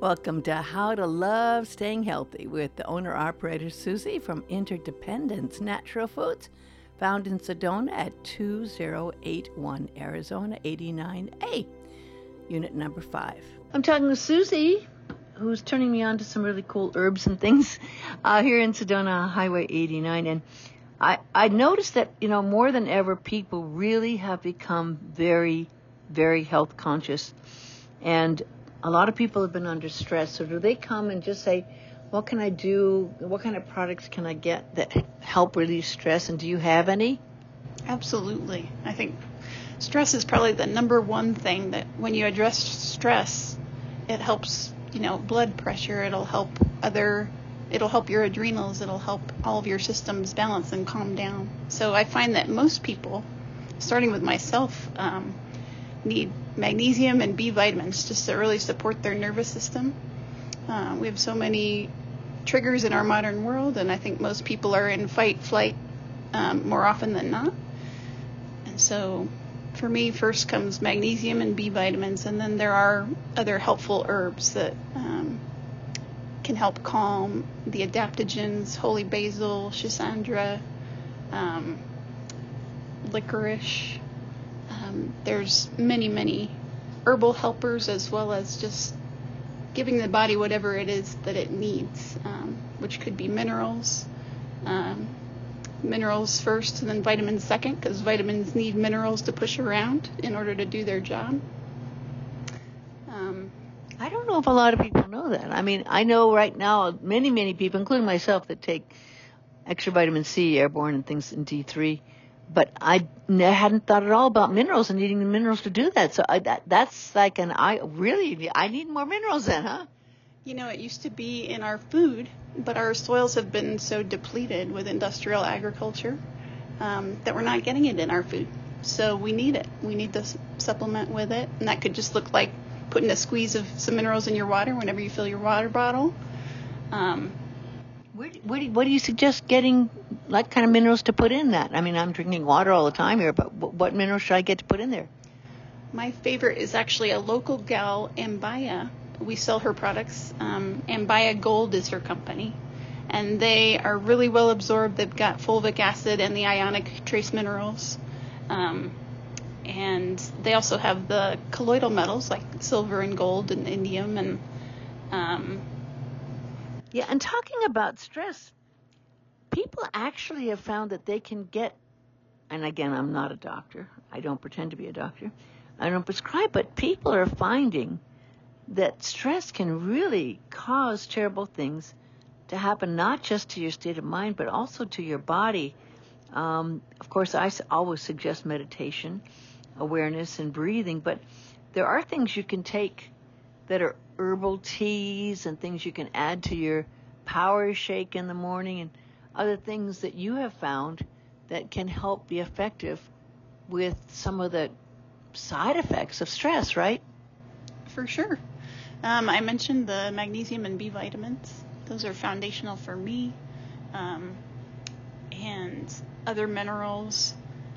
Welcome to How to Love Staying Healthy with the owner operator Susie from Interdependence Natural Foods, found in Sedona at 2081 Arizona 89A, unit number 5. I'm talking to Susie, who's turning me on to some really cool herbs and things uh, here in Sedona Highway 89. And I, I noticed that, you know, more than ever, people really have become very, very health conscious. And a lot of people have been under stress. So do they come and just say, what can I do? What kind of products can I get that help relieve stress? And do you have any? Absolutely. I think stress is probably the number one thing that when you address stress, it helps, you know, blood pressure, it'll help other it'll help your adrenals, it'll help all of your systems balance and calm down. So I find that most people, starting with myself, um, need magnesium and B vitamins just to really support their nervous system. Uh, we have so many triggers in our modern world, and I think most people are in fight, flight um, more often than not. And so, for me, first comes magnesium and B vitamins, and then there are other helpful herbs that um, can help calm the adaptogens, holy basil, schisandra, um, licorice, um, there's many, many herbal helpers as well as just giving the body whatever it is that it needs, um, which could be minerals. Um, minerals first and then vitamins second because vitamins need minerals to push around in order to do their job. Um, I don't know if a lot of people know that. I mean, I know right now many, many people, including myself, that take extra vitamin C, airborne, and things in D3 but I hadn't thought at all about minerals and needing the minerals to do that. So I, that, that's like an I really I need more minerals then, huh? You know, it used to be in our food, but our soils have been so depleted with industrial agriculture um, that we're not getting it in our food. So we need it. We need to supplement with it, and that could just look like putting a squeeze of some minerals in your water whenever you fill your water bottle. Um, where, where do, what do you suggest getting? What kind of minerals to put in that? I mean, I'm drinking water all the time here, but what minerals should I get to put in there? My favorite is actually a local gal, Ambaya. We sell her products. Um, Ambaya Gold is her company, and they are really well absorbed. They've got fulvic acid and the ionic trace minerals. Um, and they also have the colloidal metals like silver and gold and indium and um, yeah, and talking about stress, people actually have found that they can get, and again, I'm not a doctor. I don't pretend to be a doctor. I don't prescribe, but people are finding that stress can really cause terrible things to happen, not just to your state of mind, but also to your body. Um, of course, I always suggest meditation, awareness, and breathing, but there are things you can take that are herbal teas and things you can add to your power shake in the morning and other things that you have found that can help be effective with some of the side effects of stress, right? For sure. Um, I mentioned the magnesium and B vitamins. Those are foundational for me. Um, and other minerals,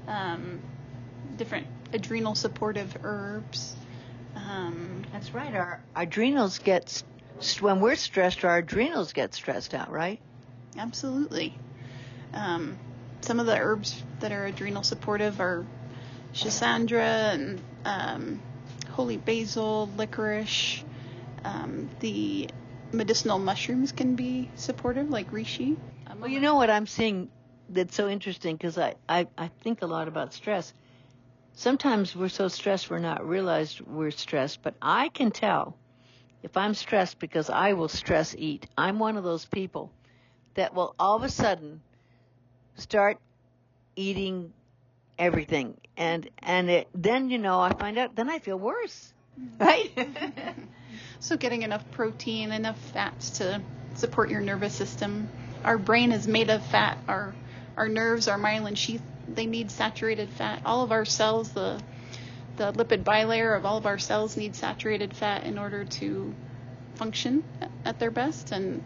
um, different adrenal supportive herbs. Um, That's right. Our, adrenals get when we're stressed, our adrenals get stressed out, right? Absolutely. Um, some of the herbs that are adrenal supportive are schisandra and um, holy basil, licorice. Um, the medicinal mushrooms can be supportive, like reishi. Well, you know what I'm seeing that's so interesting because I, I, I think a lot about stress sometimes we're so stressed we're not realized we're stressed, but I can tell if I'm stressed because I will stress eat. I'm one of those people that will all of a sudden start eating everything and and it, then you know I find out then I feel worse. Mm-hmm. Right? so getting enough protein, enough fats to support your nervous system. Our brain is made of fat. Our our nerves, our myelin sheath they need saturated fat. All of our cells, the the lipid bilayer of all of our cells need saturated fat in order to function at their best. And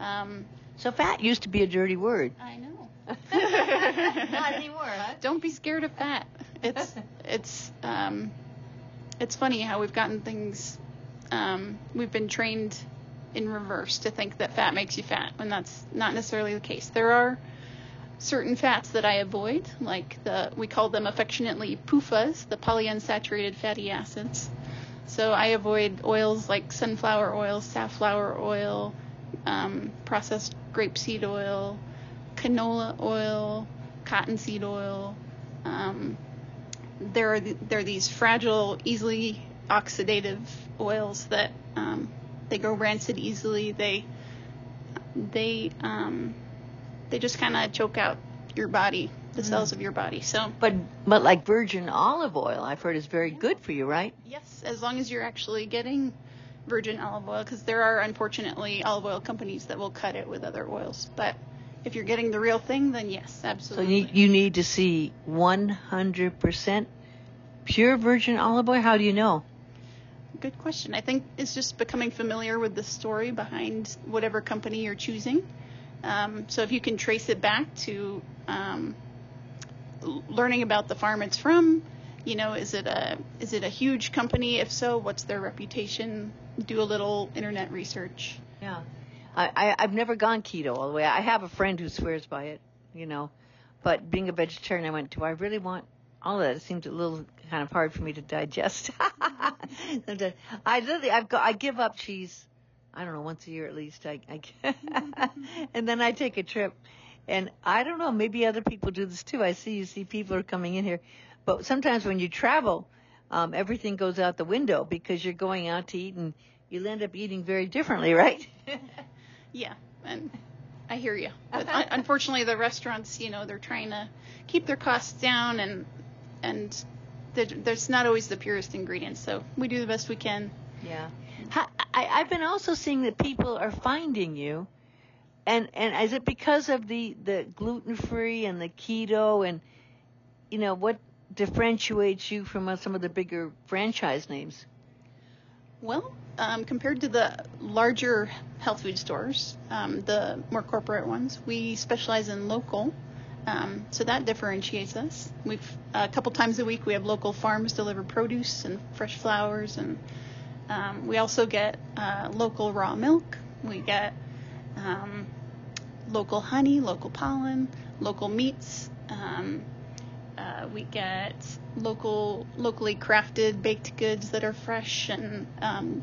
um, so fat used to be a dirty word. I know. Not anymore, huh? Don't be scared of fat. It's it's um, it's funny how we've gotten things um, we've been trained in reverse to think that fat makes you fat when that's not necessarily the case. There are certain fats that I avoid, like the we call them affectionately PUFAs, the polyunsaturated fatty acids. So I avoid oils like sunflower oil, safflower oil, um, processed grapeseed oil, canola oil, cottonseed oil. Um, there are there are these fragile, easily oxidative oils that um, they go rancid easily. They they um, they just kind of choke out your body, the mm. cells of your body. So, but but like virgin olive oil, I've heard is very good for you, right? Yes, as long as you're actually getting virgin olive oil, because there are unfortunately olive oil companies that will cut it with other oils. But if you're getting the real thing, then yes, absolutely. So you, you need to see 100% pure virgin olive oil. How do you know? Good question. I think it's just becoming familiar with the story behind whatever company you're choosing. Um, so if you can trace it back to um, learning about the farm it's from, you know, is it a is it a huge company? If so, what's their reputation? Do a little internet research. Yeah, I, I I've never gone keto all the way. I have a friend who swears by it, you know, but being a vegetarian, I went, do I really want all that? It seemed a little kind of hard for me to digest. I literally I've got I give up cheese I don't know, once a year at least. I, I and then I take a trip, and I don't know, maybe other people do this too. I see you see people are coming in here, but sometimes when you travel, um, everything goes out the window because you're going out to eat and you'll end up eating very differently, right? yeah, and I hear you. But unfortunately, the restaurants, you know, they're trying to keep their costs down, and and there's not always the purest ingredients. So we do the best we can. Yeah. I, I've been also seeing that people are finding you, and and is it because of the the gluten free and the keto and you know what differentiates you from some of the bigger franchise names? Well, um, compared to the larger health food stores, um, the more corporate ones, we specialize in local. Um, so that differentiates us. We've a couple times a week we have local farms deliver produce and fresh flowers and um, we also get uh, local raw milk. We get um, local honey, local pollen, local meats. Um, uh, we get local, locally crafted baked goods that are fresh and um,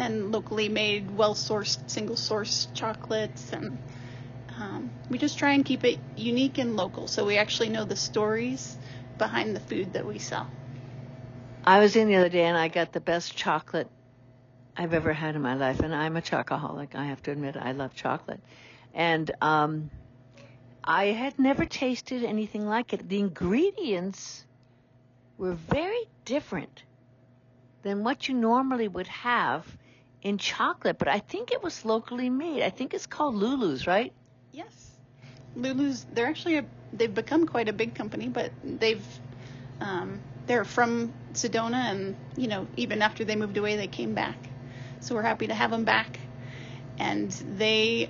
and locally made, well-sourced, single-source chocolates, and um, we just try and keep it unique and local, so we actually know the stories behind the food that we sell. I was in the other day and I got the best chocolate I've ever had in my life, and I'm a chocoholic. I have to admit, I love chocolate, and um, I had never tasted anything like it. The ingredients were very different than what you normally would have in chocolate, but I think it was locally made. I think it's called Lulu's, right? Yes, Lulu's. They're actually a, they've become quite a big company, but they've um, they're from Sedona, and you know, even after they moved away, they came back. So we're happy to have them back. And they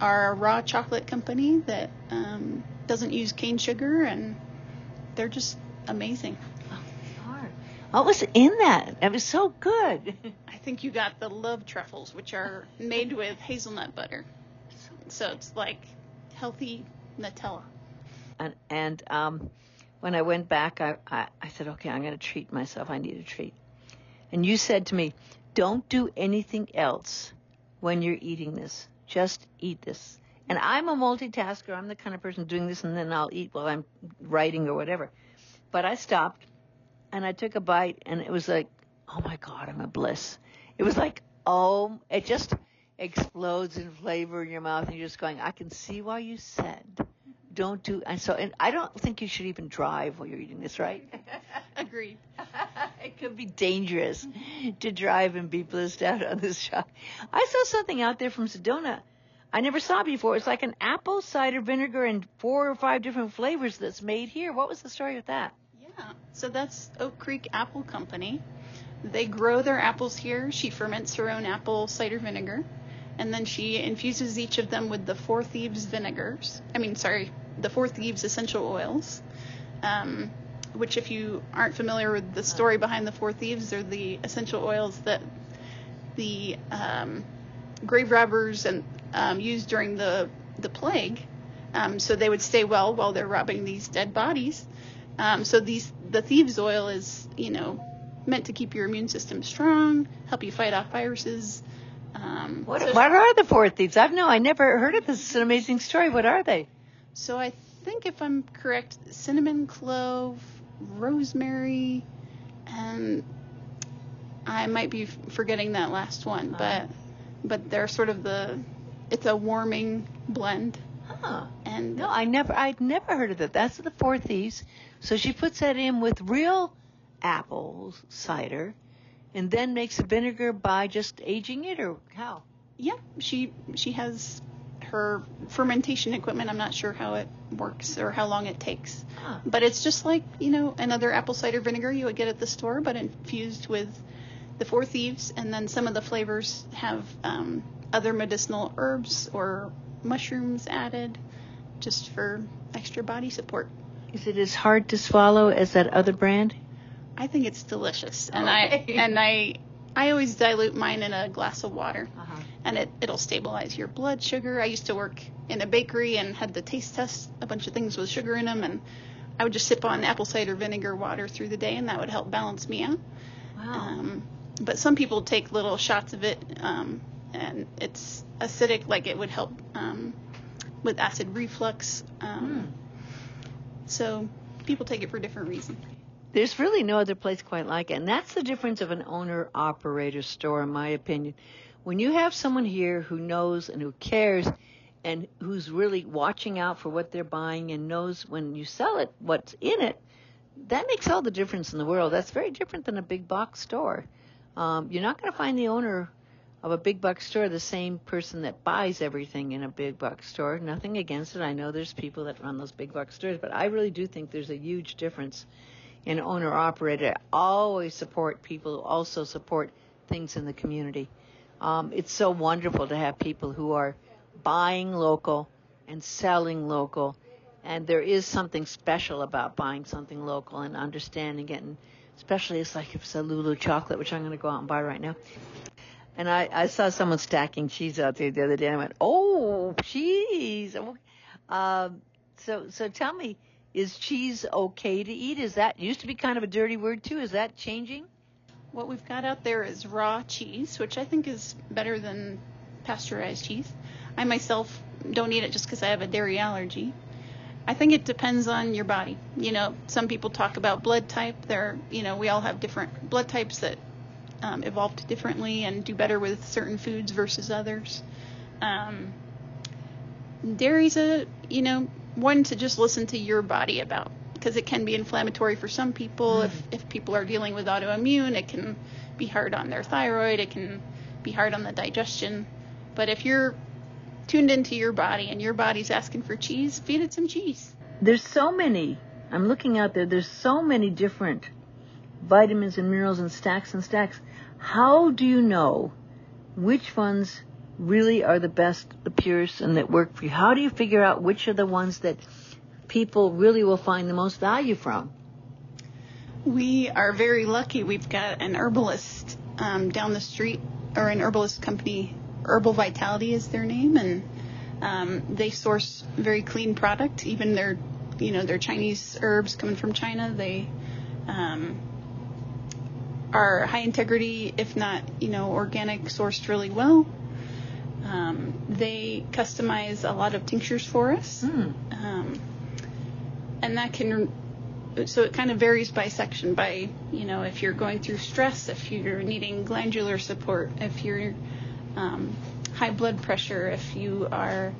are a raw chocolate company that um, doesn't use cane sugar, and they're just amazing. What was in that? It was so good. I think you got the love truffles, which are made with hazelnut butter. So it's like healthy Nutella. And and um, when I went back, I, I, I said, okay, I'm going to treat myself. I need a treat. And you said to me, don't do anything else when you're eating this. Just eat this. And I'm a multitasker. I'm the kind of person doing this and then I'll eat while I'm writing or whatever. But I stopped and I took a bite and it was like, oh my God, I'm a bliss. It was like, oh, it just explodes in flavor in your mouth and you're just going, I can see why you said don't do and so and I don't think you should even drive while you're eating this, right? Agreed. it could be dangerous to drive and be blissed out on this shot. I saw something out there from Sedona I never saw before. It's like an apple cider vinegar and four or five different flavors that's made here. What was the story with that? Yeah, so that's Oak Creek Apple Company. They grow their apples here. She ferments her own apple cider vinegar and then she infuses each of them with the Four Thieves vinegars. I mean, sorry, the Four Thieves essential oils. Um, which, if you aren't familiar with the story behind the four thieves, are the essential oils that the um, grave robbers and um, used during the the plague, um, so they would stay well while they're robbing these dead bodies. Um, so these the thieves' oil is you know meant to keep your immune system strong, help you fight off viruses. Um, What, so, what are the four thieves? I've no, I never heard of this. It's an amazing story. What are they? So I think if I'm correct, cinnamon, clove, rosemary, and I might be forgetting that last one, uh-huh. but but they're sort of the it's a warming blend Huh. and No, I never, I'd never heard of that. That's the four thieves. So she puts that in with real apple cider, and then makes a vinegar by just aging it, or how? yeah, she she has her fermentation equipment. I'm not sure how it works or how long it takes. Huh. But it's just like, you know, another apple cider vinegar you would get at the store, but infused with the Four Thieves. And then some of the flavors have um, other medicinal herbs or mushrooms added just for extra body support. Is it as hard to swallow as that other brand? I think it's delicious. And Okay. I and I I always dilute mine in a glass of water. Uh-huh. And it, it'll stabilize your blood sugar. I used to work in a bakery and had to taste test a bunch of things with sugar in them, and I would just sip on apple cider vinegar water through the day, and that would help balance me out. Wow. Um, but some people take little shots of it, um, and it's acidic, like it would help um, with acid reflux. Um, So people take it for different reasons. There's really no other place quite like it. And that's the difference of an owner operator store, in my opinion. When you have someone here who knows and who cares and who's really watching out for what they're buying and knows when you sell it what's in it, that makes all the difference in the world. That's very different than a big box store. Um, you're not going to find the owner of a big box store the same person that buys everything in a big box store. Nothing against it. I know there's people that run those big box stores, but I really do think there's a huge difference in owner operator. Always support people who also support things in the community. Um, it's so wonderful to have people who are buying local and selling local. And there is something special about buying something local and understanding it. And especially it's like if it's a Lulu chocolate, which I'm going to go out and buy right now. And I, I saw someone stacking cheese out there the other day. And I went, oh, cheese. Um, so, so tell me, is cheese okay to eat? Is that used to be kind of a dirty word too? Is that changing? What we've got out there is raw cheese, which I think is better than pasteurized cheese. I myself don't eat it just because I have a dairy allergy. I think it depends on your body. You know, some people talk about blood type. There, you know, we all have different blood types that um, evolved differently and do better with certain foods versus others. Um, dairy's a, you know, one to just listen to your body about because it can be inflammatory for some people. Mm. If, if people are dealing with autoimmune, it can be hard on their thyroid, it can be hard on the digestion. But if you're tuned into your body and your body's asking for cheese, feed it some cheese. There's so many. I'm looking out there. There's so many different vitamins and minerals and stacks and stacks. How do you know which ones really are the best, the purest, and that work for you? How do you figure out which are the ones that people really will find the most value from? We are very lucky. We've got an herbalist um, down the street, or an herbalist company. Herbal Vitality is their name, and um, they source very clean product. Even their, you know, their Chinese herbs coming from China, they um, are high integrity, if not, you know, organic, sourced really well. Um, they customize a lot of tinctures for us, Hmm. um, and that can so it kind of varies by section by you know if you're going through stress if you're needing glandular support if you're um, high blood pressure if you are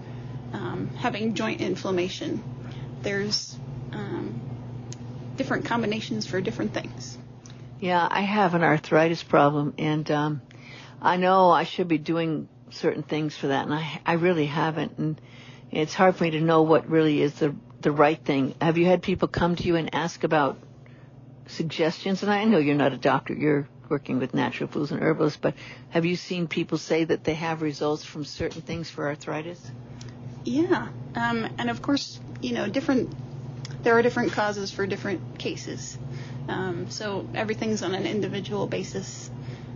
um, having joint inflammation. There's um, different combinations for different things. Yeah, I have an arthritis problem, and um, I know I should be doing certain things for that, and I I really haven't, and it's hard for me to know what really is the the right thing. Have you had people come to you and ask about suggestions? And I know you're not a doctor; you're working with natural foods and herbalists, but have you seen people say that they have results from certain things for arthritis? Yeah, um, and of course, you know, different there are different causes for different cases. Um, so everything's on an individual basis.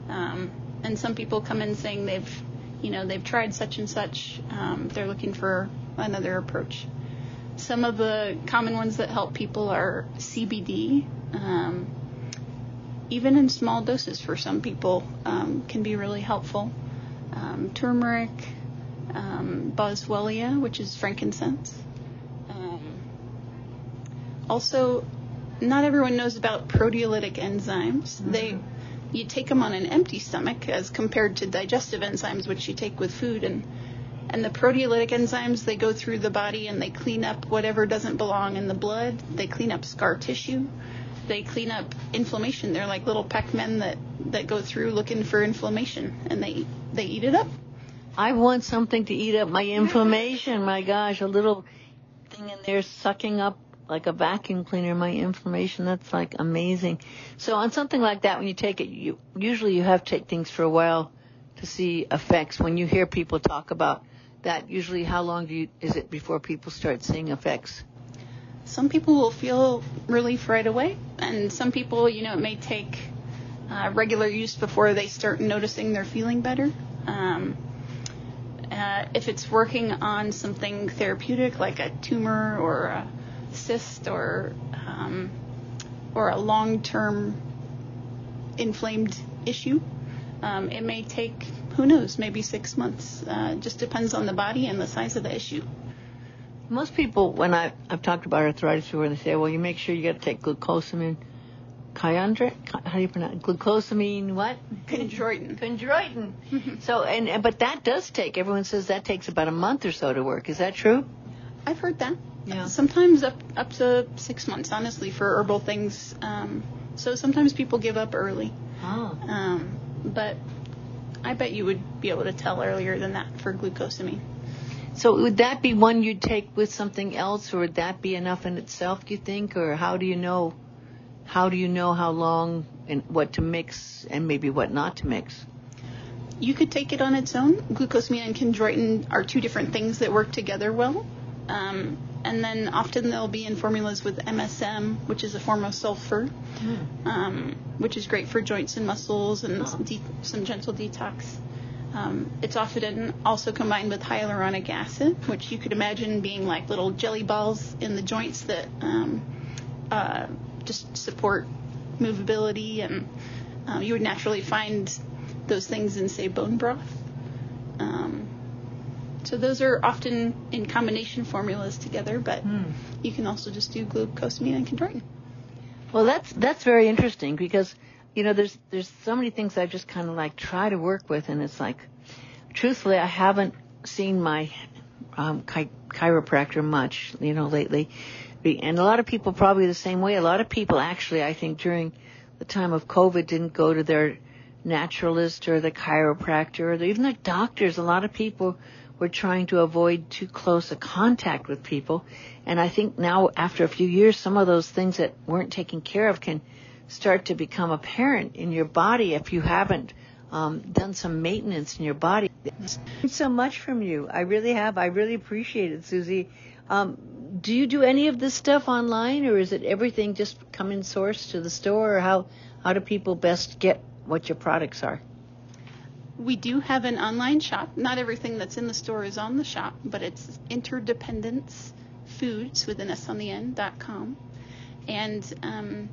Um, and some people come in saying they've, you know, they've tried such and such. Um, they're looking for another approach. Some of the common ones that help people are CBD. Um, even in small doses for some people um, can be really helpful. Um, turmeric, um, boswellia, which is frankincense. Um, also, not everyone knows about proteolytic enzymes. Mm-hmm. They you take them on an empty stomach as compared to digestive enzymes, which you take with food, and and the proteolytic enzymes they go through the body and they clean up whatever doesn't belong in the blood. They clean up scar tissue. They clean up inflammation. They're like little Pac-Men that that go through looking for inflammation, and they they eat it up. I want something to eat up my inflammation. my gosh, a little thing in there sucking up like a vacuum cleaner my inflammation. That's like amazing. So on something like that, when you take it, you usually you have to take things for a while to see effects. When you hear people talk about that, usually how long do you is it before people start seeing effects? Some people will feel relief right away, and some people, you know, it may take uh, regular use before they start noticing they're feeling better. Um, uh, if it's working on something therapeutic like a tumor or a cyst or um, or a long-term inflamed issue, um, it may take who knows maybe six months. Uh, just depends on the body and the size of the issue. Most people, when I, I've talked about arthritis before, they say, well, you make sure you got to take glucosamine. Kyandra, how do you pronounce it? Glucosamine what? Chondroitin. Chondroitin. so, and, but that does take, everyone says that takes about a month or so to work. Is that true? I've heard that. Yeah. Sometimes up up to six months, honestly, for herbal things. Um, so sometimes people give up early. Oh. Um, but I bet you would be able to tell earlier than that for glucosamine. So would that be one you'd take with something else, or would that be enough in itself? Do you think, or how do you know? How do you know how long and what to mix, and maybe what not to mix? You could take it on its own. Glucosamine and chondroitin are two different things that work together well. Um, and then often they'll be in formulas with MSM, which is a form of sulfur, mm. um, which is great for joints and muscles and some, de- some gentle detox. Um, it's often also combined with hyaluronic acid, which you could imagine being like little jelly balls in the joints that um, uh, just support movability, and uh, you would naturally find those things in, say, bone broth. Um, so those are often in combination formulas together, but mm. you can also just do glucosamine and chondroitin. Well, that's that's very interesting because you know there's there's so many things I just kind of like try to work with, and it's like, truthfully, I haven't seen my um, chi- chiropractor much, you know, lately, and a lot of people probably the same way. A lot of people actually, I think, during the time of COVID, didn't go to their naturalist or the chiropractor or even the doctors. A lot of people we're trying to avoid too close a contact with people. And I think now, after a few years, some of those things that weren't taken care of can start to become apparent in your body if you haven't um, done some maintenance in your body. So much from you. I really have. I really appreciate it, Susie. Um, do you do any of this stuff online, or is it everything just coming source to the store, or how how do people best get what your products are? We do have an online shop. Not everything that's in the store is on the shop, but it's Interdependence Foods with an S on the end dot com. And um,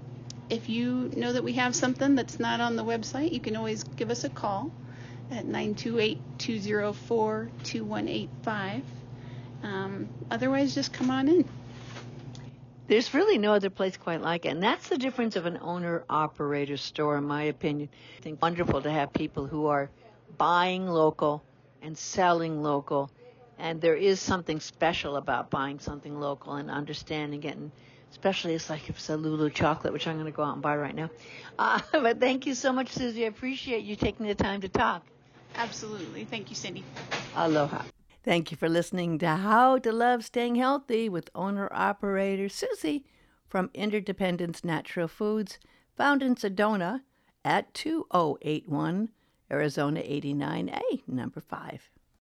if you know that we have something that's not on the website, you can always give us a call at 928-204-2185. Um, otherwise, just come on in. There's really no other place quite like it. And that's the difference of an owner operator store, in my opinion. I think wonderful to have people who are buying local and selling local. And there is something special about buying something local and understanding it. And especially it's like if it's a Lulu chocolate, which I'm going to go out and buy right now. Uh, but thank you so much, Susie. I appreciate you taking the time to talk. Absolutely. Thank you, Cindy. Aloha. Thank you for listening to How to Love Staying Healthy with owner operator Susie from Interdependence Natural Foods, found in Sedona at 2081 Arizona 89A, number 5.